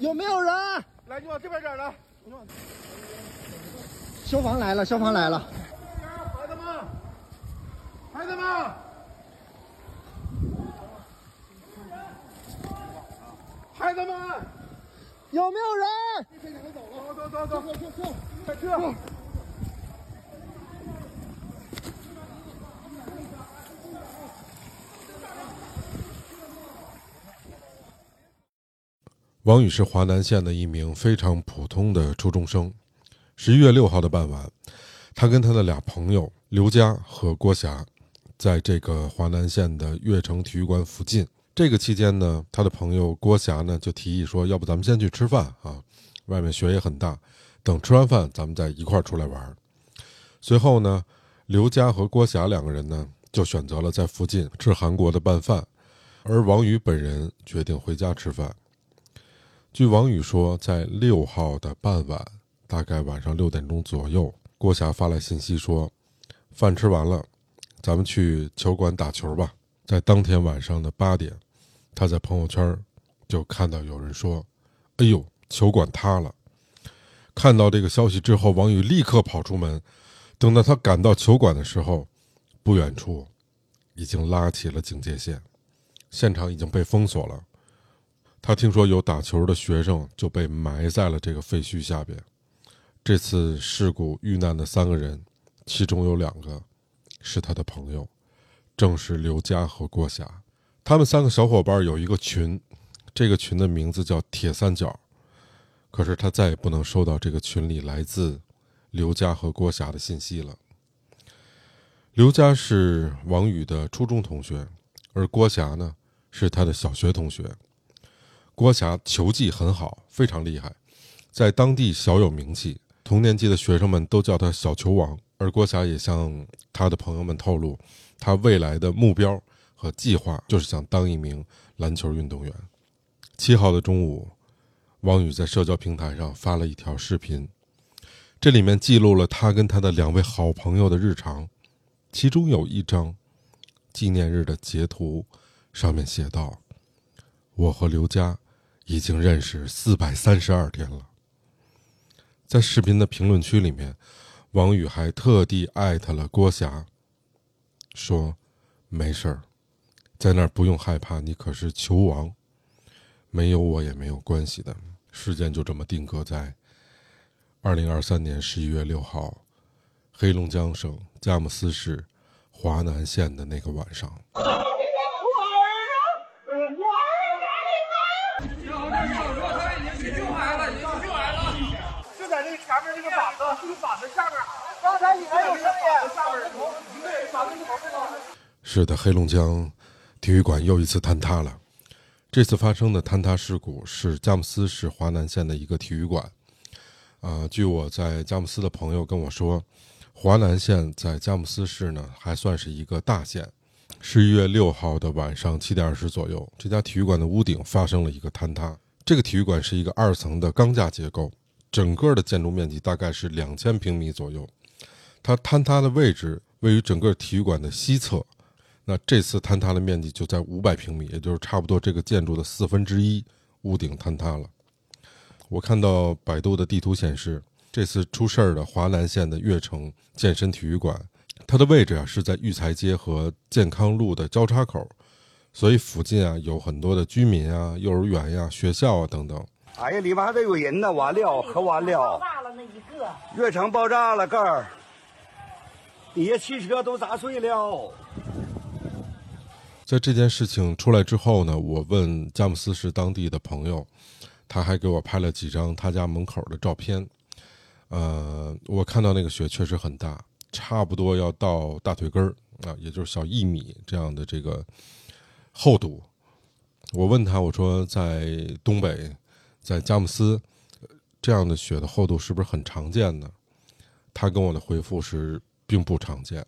有没有人？来，你往这边点来。消防来了，消防来了。孩子们，孩子们，孩子们，有没有人？走走走走走走，快撤！王宇是华南县的一名非常普通的初中生。十一月六号的傍晚，他跟他的俩朋友刘佳和郭霞，在这个华南县的悦城体育馆附近。这个期间呢，他的朋友郭霞呢就提议说：“要不咱们先去吃饭啊？外面雪也很大，等吃完饭咱们再一块儿出来玩。”随后呢，刘佳和郭霞两个人呢就选择了在附近吃韩国的拌饭，而王宇本人决定回家吃饭。据王宇说，在六号的傍晚，大概晚上六点钟左右，郭霞发来信息说：“饭吃完了，咱们去球馆打球吧。”在当天晚上的八点，他在朋友圈就看到有人说：“哎呦，球馆塌了！”看到这个消息之后，王宇立刻跑出门。等到他赶到球馆的时候，不远处已经拉起了警戒线，现场已经被封锁了。他听说有打球的学生就被埋在了这个废墟下边。这次事故遇难的三个人，其中有两个是他的朋友，正是刘佳和郭霞。他们三个小伙伴有一个群，这个群的名字叫“铁三角”。可是他再也不能收到这个群里来自刘佳和郭霞的信息了。刘佳是王宇的初中同学，而郭霞呢是他的小学同学。郭霞球技很好，非常厉害，在当地小有名气。同年级的学生们都叫他“小球王”。而郭霞也向他的朋友们透露，他未来的目标和计划就是想当一名篮球运动员。七号的中午，王宇在社交平台上发了一条视频，这里面记录了他跟他的两位好朋友的日常，其中有一张纪念日的截图，上面写道：“我和刘佳。”已经认识四百三十二天了。在视频的评论区里面，王宇还特地艾特了郭霞，说：“没事儿，在那儿不用害怕，你可是球王，没有我也没有关系的。”时间就这么定格在二零二三年十一月六号，黑龙江省佳木斯市华南县的那个晚上。是的，黑龙江体育馆又一次坍塌了。这次发生的坍塌事故是佳木斯市华南县的一个体育馆。啊，据我在佳木斯的朋友跟我说，华南县在佳木斯市呢还算是一个大县。十一月六号的晚上七点二十左右，这家体育馆的屋顶发生了一个坍塌。这个体育馆是一个二层的钢架结构。整个的建筑面积大概是两千平米左右，它坍塌的位置位于整个体育馆的西侧，那这次坍塌的面积就在五百平米，也就是差不多这个建筑的四分之一，屋顶坍塌了。我看到百度的地图显示，这次出事儿的华南县的悦城健身体育馆，它的位置啊是在育才街和健康路的交叉口，所以附近啊有很多的居民啊、幼儿园呀、学校啊等等。哎呀，里面还得有人呢！完了，可完了！爆炸了那一个，悦城爆炸了，盖儿，底下汽车都砸碎了。在这件事情出来之后呢，我问佳木斯市当地的朋友，他还给我拍了几张他家门口的照片。呃，我看到那个雪确实很大，差不多要到大腿根儿啊，也就是小一米这样的这个厚度。我问他，我说在东北。在佳木斯，这样的雪的厚度是不是很常见呢？他跟我的回复是并不常见。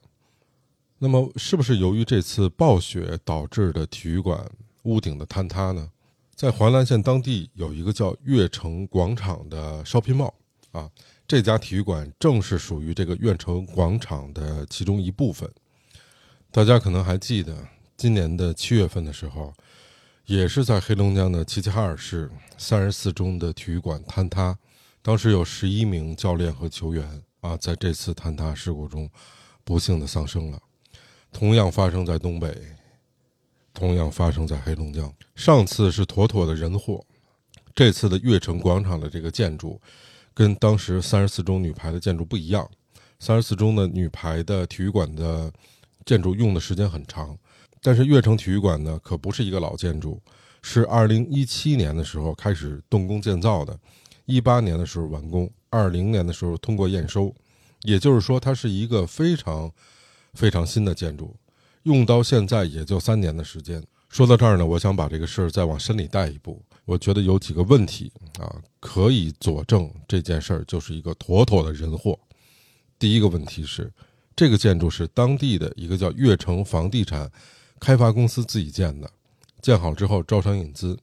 那么，是不是由于这次暴雪导致的体育馆屋顶的坍塌呢？在华南县当地有一个叫悦城广场的 shopping mall 啊，这家体育馆正是属于这个悦城广场的其中一部分。大家可能还记得，今年的七月份的时候。也是在黑龙江的齐齐哈尔市三十四中的体育馆坍塌，当时有十一名教练和球员啊，在这次坍塌事故中不幸的丧生了。同样发生在东北，同样发生在黑龙江。上次是妥妥的人祸，这次的悦城广场的这个建筑，跟当时三十四中女排的建筑不一样。三十四中的女排的体育馆的建筑用的时间很长。但是悦城体育馆呢，可不是一个老建筑，是二零一七年的时候开始动工建造的，一八年的时候完工，二零年的时候通过验收，也就是说，它是一个非常非常新的建筑，用到现在也就三年的时间。说到这儿呢，我想把这个事儿再往深里带一步，我觉得有几个问题啊，可以佐证这件事儿就是一个妥妥的人祸。第一个问题是，这个建筑是当地的一个叫悦城房地产。开发公司自己建的，建好之后招商引资，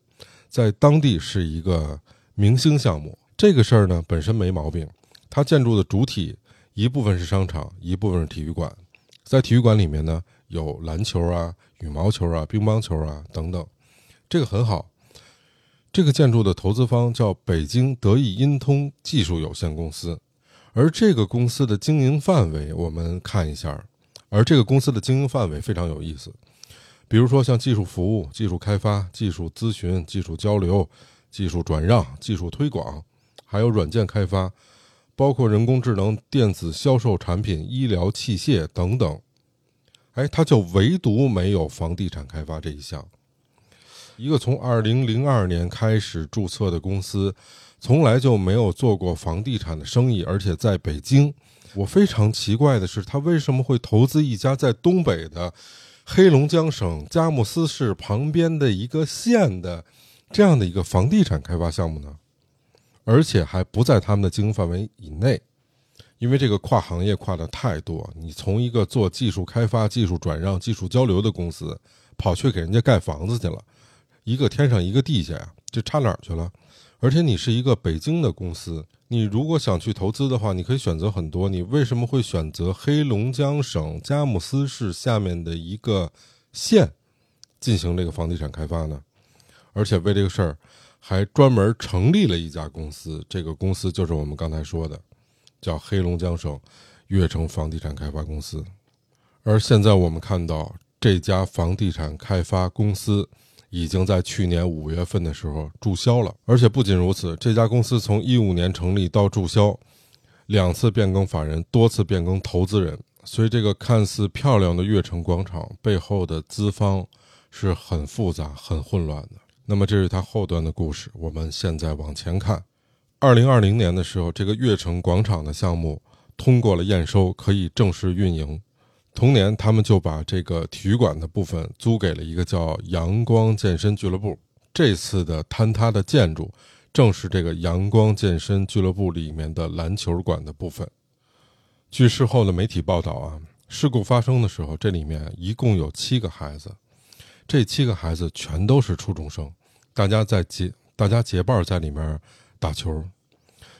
在当地是一个明星项目。这个事儿呢本身没毛病，它建筑的主体一部分是商场，一部分是体育馆。在体育馆里面呢有篮球啊、羽毛球啊、乒乓球啊等等，这个很好。这个建筑的投资方叫北京德意音通技术有限公司，而这个公司的经营范围我们看一下，而这个公司的经营范围非常有意思。比如说，像技术服务、技术开发、技术咨询、技术交流、技术转让、技术推广，还有软件开发，包括人工智能、电子销售产品、医疗器械等等。哎，它就唯独没有房地产开发这一项。一个从二零零二年开始注册的公司，从来就没有做过房地产的生意，而且在北京。我非常奇怪的是，他为什么会投资一家在东北的？黑龙江省佳木斯市旁边的一个县的这样的一个房地产开发项目呢，而且还不在他们的经营范围以内，因为这个跨行业跨的太多。你从一个做技术开发、技术转让、技术交流的公司，跑去给人家盖房子去了，一个天上一个地下呀，这差哪儿去了？而且你是一个北京的公司。你如果想去投资的话，你可以选择很多。你为什么会选择黑龙江省佳木斯市下面的一个县进行这个房地产开发呢？而且为这个事儿还专门成立了一家公司，这个公司就是我们刚才说的，叫黑龙江省悦城房地产开发公司。而现在我们看到这家房地产开发公司。已经在去年五月份的时候注销了，而且不仅如此，这家公司从一五年成立到注销，两次变更法人，多次变更投资人，所以这个看似漂亮的悦城广场背后的资方是很复杂、很混乱的。那么这是它后端的故事。我们现在往前看，二零二零年的时候，这个悦城广场的项目通过了验收，可以正式运营。同年，他们就把这个体育馆的部分租给了一个叫阳光健身俱乐部。这次的坍塌的建筑，正是这个阳光健身俱乐部里面的篮球馆的部分。据事后的媒体报道啊，事故发生的时候，这里面一共有七个孩子，这七个孩子全都是初中生，大家在结大家结伴在里面打球。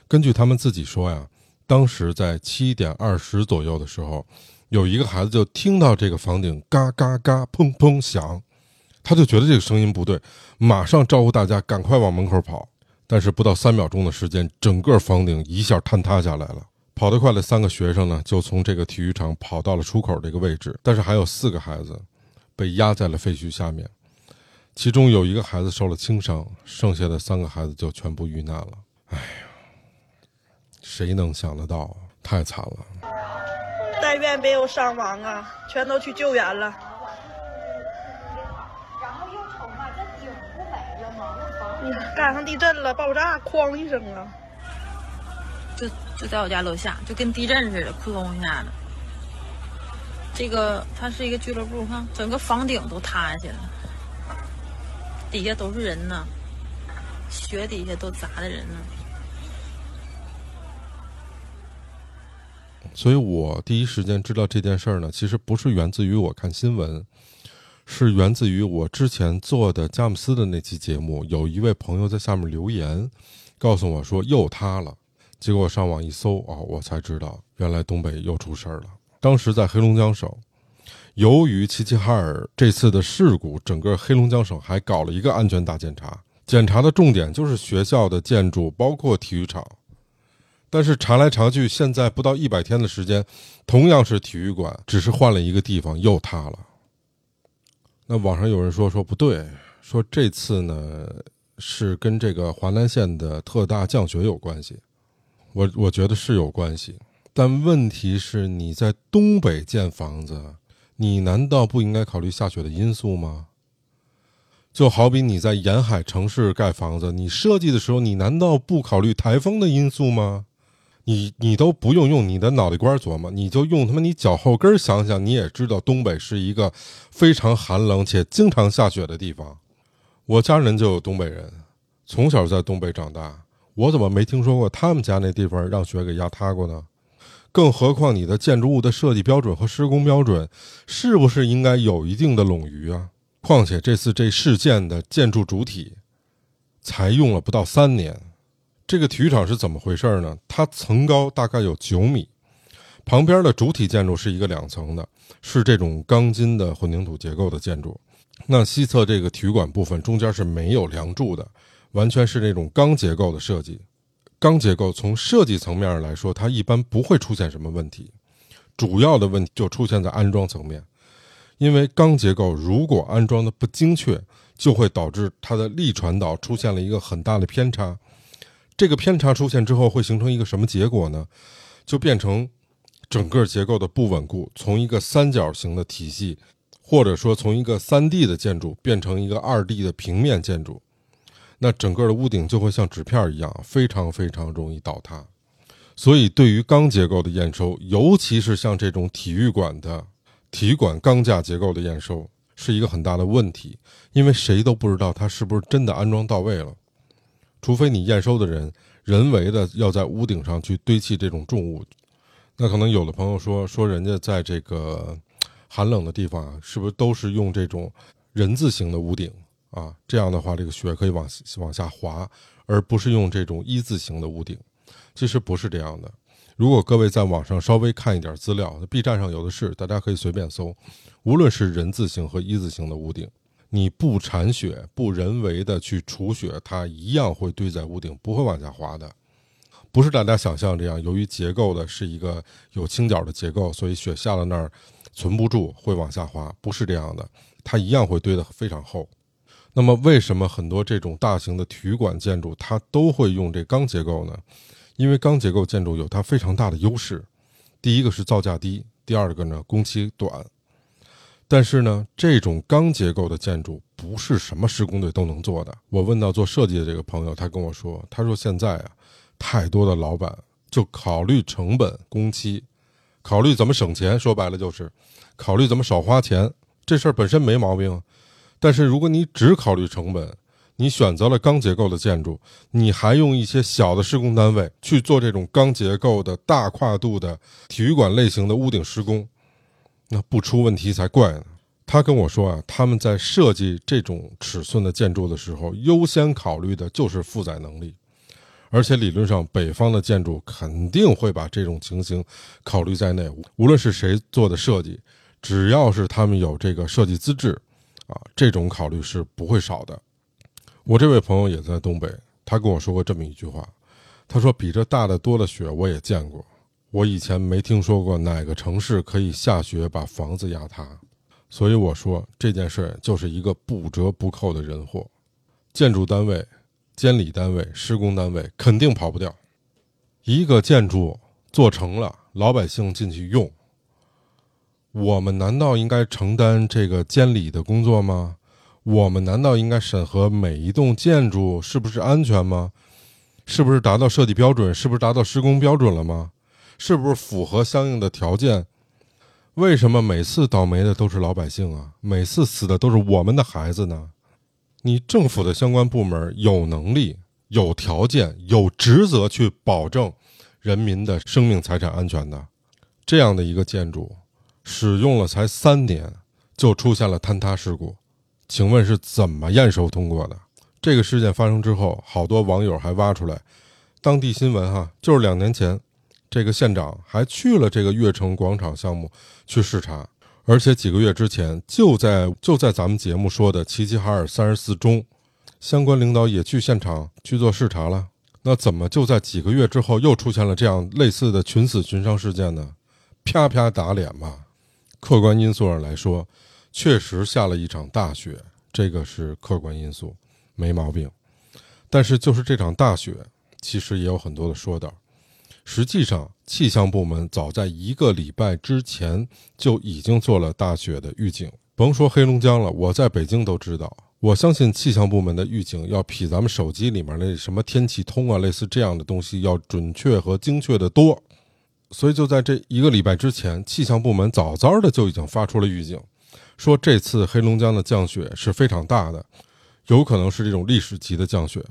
根据他们自己说呀，当时在七点二十左右的时候。有一个孩子就听到这个房顶嘎嘎嘎砰砰响，他就觉得这个声音不对，马上招呼大家赶快往门口跑。但是不到三秒钟的时间，整个房顶一下坍塌下来了。跑得快的三个学生呢，就从这个体育场跑到了出口这个位置，但是还有四个孩子被压在了废墟下面，其中有一个孩子受了轻伤，剩下的三个孩子就全部遇难了。哎呀，谁能想得到啊？太惨了。但愿没有伤亡啊！全都去救援了。然后又瞅嘛，这景不没了吗？那赶上地震了，爆炸，哐一声啊！就就在我家楼下，就跟地震似的，扑通一下子。这个它是一个俱乐部，看整个房顶都塌下去了，底下都是人呢，雪底下都砸的人呢。所以我第一时间知道这件事儿呢，其实不是源自于我看新闻，是源自于我之前做的佳木斯的那期节目，有一位朋友在下面留言，告诉我说又塌了。结果上网一搜啊，我才知道原来东北又出事儿了。当时在黑龙江省，由于齐齐哈尔这次的事故，整个黑龙江省还搞了一个安全大检查，检查的重点就是学校的建筑，包括体育场。但是查来查去，现在不到一百天的时间，同样是体育馆，只是换了一个地方，又塌了。那网上有人说说不对，说这次呢是跟这个华南县的特大降雪有关系。我我觉得是有关系，但问题是你在东北建房子。你难道不应该考虑下雪的因素吗？就好比你在沿海城市盖房子，你设计的时候，你难道不考虑台风的因素吗？你你都不用用你的脑袋瓜琢磨，你就用他妈你脚后跟想想，你也知道东北是一个非常寒冷且经常下雪的地方。我家人就有东北人，从小在东北长大，我怎么没听说过他们家那地方让雪给压塌过呢？更何况，你的建筑物的设计标准和施工标准，是不是应该有一定的冗余啊？况且这次这事件的建筑主体，才用了不到三年。这个体育场是怎么回事儿呢？它层高大概有九米，旁边的主体建筑是一个两层的，是这种钢筋的混凝土结构的建筑。那西侧这个体育馆部分中间是没有梁柱的，完全是那种钢结构的设计。钢结构从设计层面来说，它一般不会出现什么问题，主要的问题就出现在安装层面，因为钢结构如果安装的不精确，就会导致它的力传导出现了一个很大的偏差。这个偏差出现之后，会形成一个什么结果呢？就变成整个结构的不稳固，从一个三角形的体系，或者说从一个三 D 的建筑变成一个二 D 的平面建筑。那整个的屋顶就会像纸片一样，非常非常容易倒塌。所以，对于钢结构的验收，尤其是像这种体育馆的体育馆钢架结构的验收，是一个很大的问题。因为谁都不知道它是不是真的安装到位了，除非你验收的人人为的要在屋顶上去堆砌这种重物。那可能有的朋友说说，人家在这个寒冷的地方啊，是不是都是用这种人字形的屋顶？啊，这样的话，这个雪可以往往下滑，而不是用这种一字形的屋顶。其实不是这样的。如果各位在网上稍微看一点资料，B 站上有的是，大家可以随便搜。无论是人字形和一字形的屋顶，你不铲雪、不人为的去除雪，它一样会堆在屋顶，不会往下滑的。不是大家想象这样，由于结构的是一个有倾角的结构，所以雪下了那儿存不住，会往下滑。不是这样的，它一样会堆得非常厚。那么，为什么很多这种大型的体育馆建筑它都会用这钢结构呢？因为钢结构建筑有它非常大的优势，第一个是造价低，第二个呢工期短。但是呢，这种钢结构的建筑不是什么施工队都能做的。我问到做设计的这个朋友，他跟我说，他说现在啊，太多的老板就考虑成本、工期，考虑怎么省钱，说白了就是考虑怎么少花钱。这事儿本身没毛病。但是，如果你只考虑成本，你选择了钢结构的建筑，你还用一些小的施工单位去做这种钢结构的大跨度的体育馆类型的屋顶施工，那不出问题才怪呢。他跟我说啊，他们在设计这种尺寸的建筑的时候，优先考虑的就是负载能力，而且理论上北方的建筑肯定会把这种情形考虑在内。无论是谁做的设计，只要是他们有这个设计资质。啊，这种考虑是不会少的。我这位朋友也在东北，他跟我说过这么一句话，他说：“比这大的多的雪我也见过，我以前没听说过哪个城市可以下雪把房子压塌。”所以我说这件事就是一个不折不扣的人祸，建筑单位、监理单位、施工单位肯定跑不掉。一个建筑做成了，老百姓进去用。我们难道应该承担这个监理的工作吗？我们难道应该审核每一栋建筑是不是安全吗？是不是达到设计标准？是不是达到施工标准了吗？是不是符合相应的条件？为什么每次倒霉的都是老百姓啊？每次死的都是我们的孩子呢？你政府的相关部门有能力、有条件、有职责去保证人民的生命财产安全的，这样的一个建筑。使用了才三年，就出现了坍塌事故，请问是怎么验收通过的？这个事件发生之后，好多网友还挖出来当地新闻哈，就是两年前，这个县长还去了这个悦城广场项目去视察，而且几个月之前，就在就在咱们节目说的齐齐哈尔三十四中，相关领导也去现场去做视察了。那怎么就在几个月之后又出现了这样类似的群死群伤事件呢？啪啪打脸嘛！客观因素上来说，确实下了一场大雪，这个是客观因素，没毛病。但是就是这场大雪，其实也有很多的说道。实际上，气象部门早在一个礼拜之前就已经做了大雪的预警。甭说黑龙江了，我在北京都知道。我相信气象部门的预警要比咱们手机里面那什么天气通啊，类似这样的东西要准确和精确的多。所以就在这一个礼拜之前，气象部门早早的就已经发出了预警，说这次黑龙江的降雪是非常大的，有可能是这种历史级的降雪。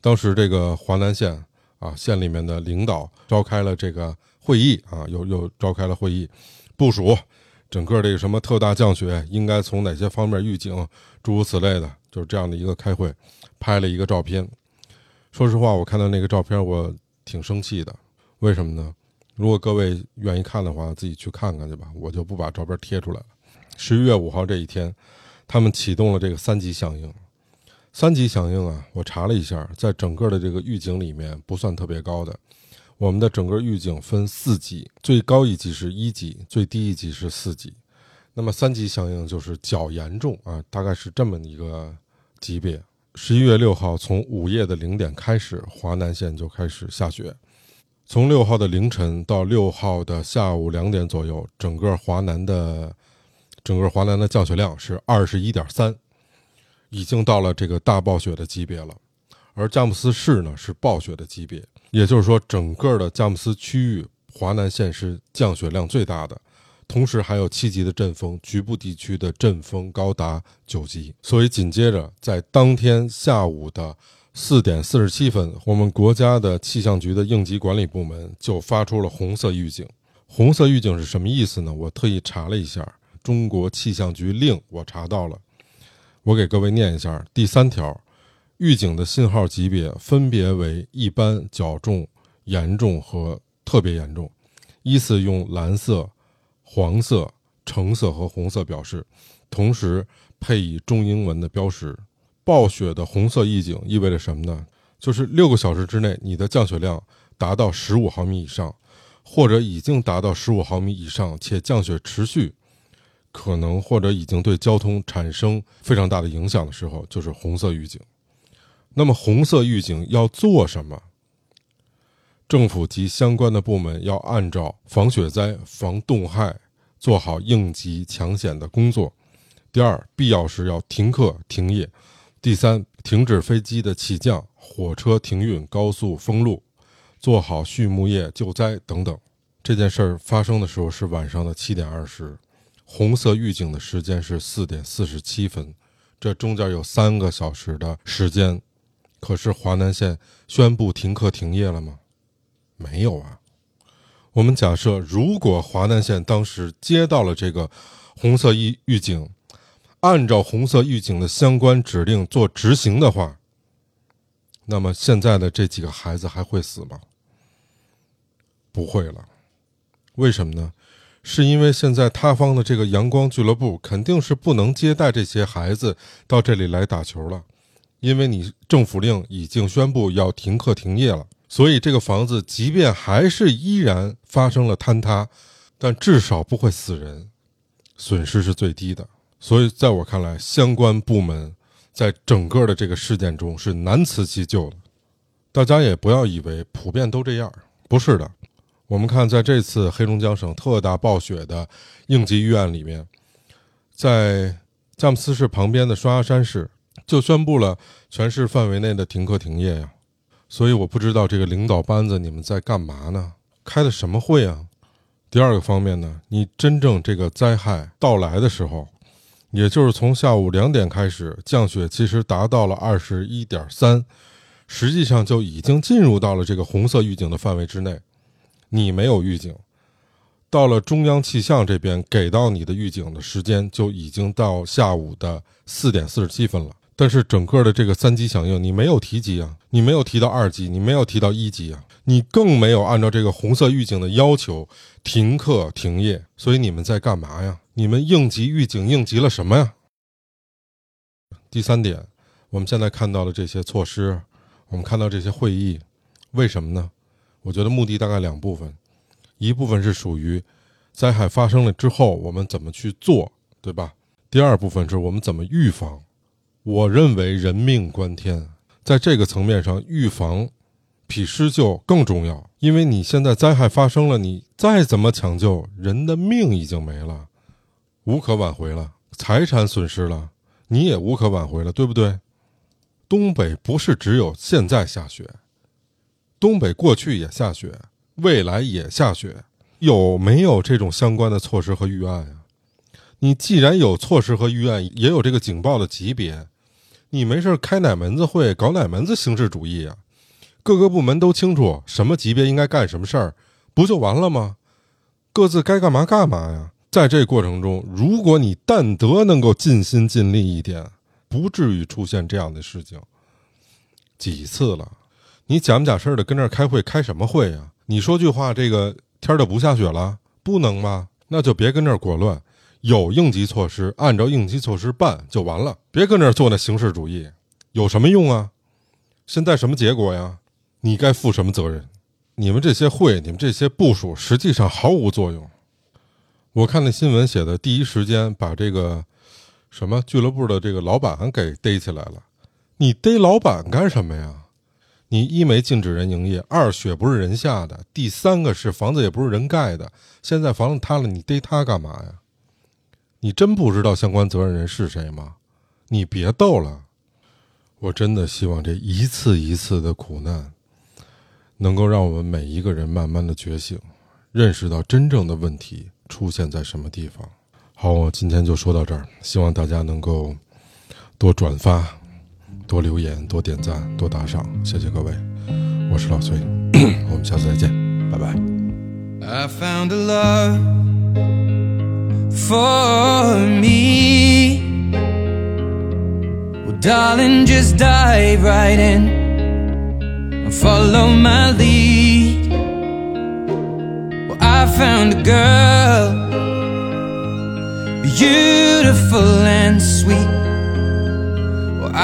当时这个华南县啊，县里面的领导召开了这个会议啊，又又召开了会议，部署。整个这个什么特大降雪应该从哪些方面预警，诸如此类的，就是这样的一个开会，拍了一个照片。说实话，我看到那个照片，我挺生气的。为什么呢？如果各位愿意看的话，自己去看看去吧，我就不把照片贴出来了。十一月五号这一天，他们启动了这个三级响应。三级响应啊，我查了一下，在整个的这个预警里面不算特别高的。我们的整个预警分四级，最高一级是一级，最低一级是四级。那么三级响应就是较严重啊，大概是这么一个级别。十一月六号从午夜的零点开始，华南县就开始下雪。从六号的凌晨到六号的下午两点左右，整个华南的整个华南的降雪量是二十一点三，已经到了这个大暴雪的级别了。而佳木斯市呢是暴雪的级别。也就是说，整个的佳木斯区域，华南县是降雪量最大的，同时还有七级的阵风，局部地区的阵风高达九级。所以紧接着，在当天下午的四点四十七分，我们国家的气象局的应急管理部门就发出了红色预警。红色预警是什么意思呢？我特意查了一下，中国气象局令我查到了，我给各位念一下第三条。预警的信号级别分别为一般、较重、严重和特别严重，依次用蓝色、黄色、橙色和红色表示，同时配以中英文的标识。暴雪的红色预警意味着什么呢？就是六个小时之内，你的降雪量达到十五毫米以上，或者已经达到十五毫米以上，且降雪持续，可能或者已经对交通产生非常大的影响的时候，就是红色预警。那么红色预警要做什么？政府及相关的部门要按照防雪灾、防冻害，做好应急抢险的工作。第二，必要时要停课停业。第三，停止飞机的起降，火车停运，高速封路，做好畜牧业救灾等等。这件事儿发生的时候是晚上的七点二十，红色预警的时间是四点四十七分，这中间有三个小时的时间。可是华南县宣布停课停业了吗？没有啊。我们假设，如果华南县当时接到了这个红色预预警，按照红色预警的相关指令做执行的话，那么现在的这几个孩子还会死吗？不会了。为什么呢？是因为现在塌方的这个阳光俱乐部肯定是不能接待这些孩子到这里来打球了。因为你政府令已经宣布要停课停业了，所以这个房子即便还是依然发生了坍塌，但至少不会死人，损失是最低的。所以在我看来，相关部门在整个的这个事件中是难辞其咎的。大家也不要以为普遍都这样，不是的。我们看，在这次黑龙江省特大暴雪的应急预案里面，在佳木斯市旁边的双鸭山市。就宣布了全市范围内的停课停业呀，所以我不知道这个领导班子你们在干嘛呢？开的什么会啊？第二个方面呢，你真正这个灾害到来的时候，也就是从下午两点开始降雪，其实达到了二十一点三，实际上就已经进入到了这个红色预警的范围之内。你没有预警，到了中央气象这边给到你的预警的时间就已经到下午的四点四十七分了。但是整个的这个三级响应，你没有提及啊，你没有提到二级，你没有提到一级啊，你更没有按照这个红色预警的要求停课停业。所以你们在干嘛呀？你们应急预警应急了什么呀？第三点，我们现在看到的这些措施，我们看到这些会议，为什么呢？我觉得目的大概两部分，一部分是属于灾害发生了之后我们怎么去做，对吧？第二部分是我们怎么预防。我认为人命关天，在这个层面上，预防比施救更重要。因为你现在灾害发生了，你再怎么抢救，人的命已经没了，无可挽回了，财产损失了，你也无可挽回了，对不对？东北不是只有现在下雪，东北过去也下雪，未来也下雪，有没有这种相关的措施和预案呀？你既然有措施和预案，也有这个警报的级别。你没事开哪门子会，搞哪门子形式主义啊？各个部门都清楚什么级别应该干什么事儿，不就完了吗？各自该干嘛干嘛呀。在这过程中，如果你但得能够尽心尽力一点，不至于出现这样的事情。几次了，你假不假事儿的跟这儿开会，开什么会呀？你说句话，这个天儿就不下雪了，不能吗？那就别跟这儿裹乱。有应急措施，按照应急措施办就完了，别跟那儿做那形式主义，有什么用啊？现在什么结果呀？你该负什么责任？你们这些会，你们这些部署，实际上毫无作用。我看那新闻写的，第一时间把这个什么俱乐部的这个老板给逮起来了。你逮老板干什么呀？你一没禁止人营业，二雪不是人下的，第三个是房子也不是人盖的。现在房子塌了，你逮他干嘛呀？你真不知道相关责任人是谁吗？你别逗了！我真的希望这一次一次的苦难，能够让我们每一个人慢慢的觉醒，认识到真正的问题出现在什么地方。好，我今天就说到这儿，希望大家能够多转发、多留言、多点赞、多打赏，谢谢各位。我是老崔，我们下次再见，拜拜。I found a love for me. Well, darling, just dive right in and follow my lead. Well, I found a girl, beautiful and sweet.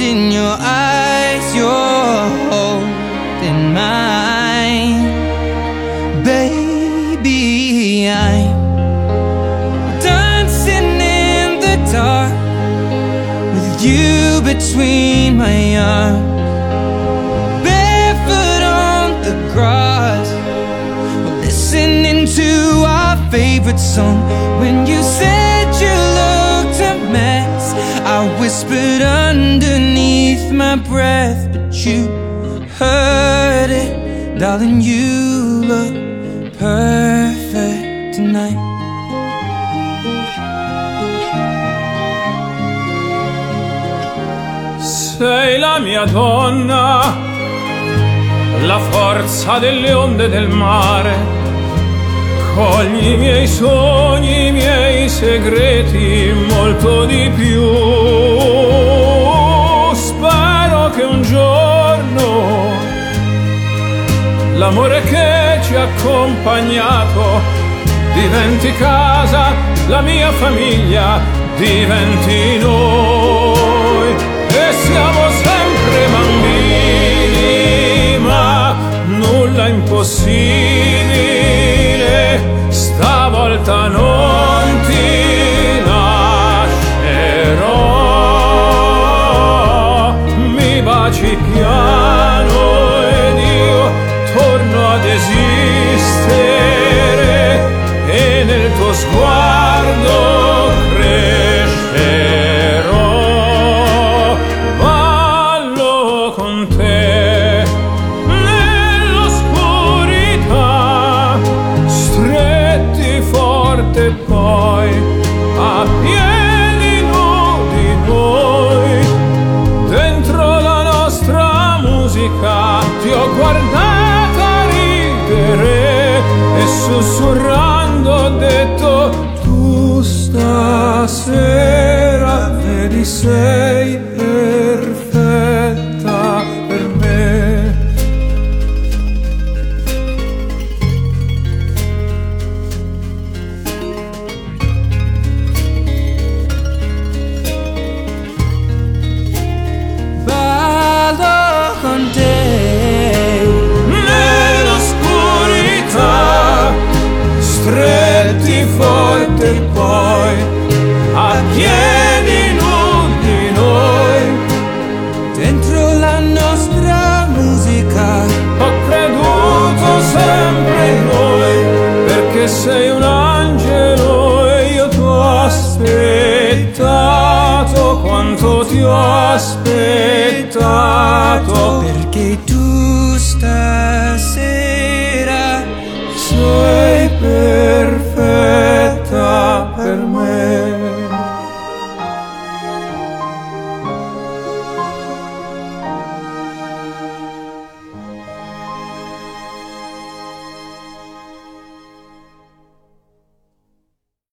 and in your eyes, you're holding mine. Baby, I'm dancing in the dark with you between my arms. Listening to our favorite song. When you said you whispered underneath my breath, but you heard it. Darling, you look perfect tonight. Sei la mia donna, la forza delle onde del mare. Cogli i miei sogni, i miei segreti, molto di più. L'amore che ci ha accompagnato diventi casa, la mia famiglia diventi noi. E siamo sempre bambini, ma nulla impossibile, stavolta non just one. σέρα δεν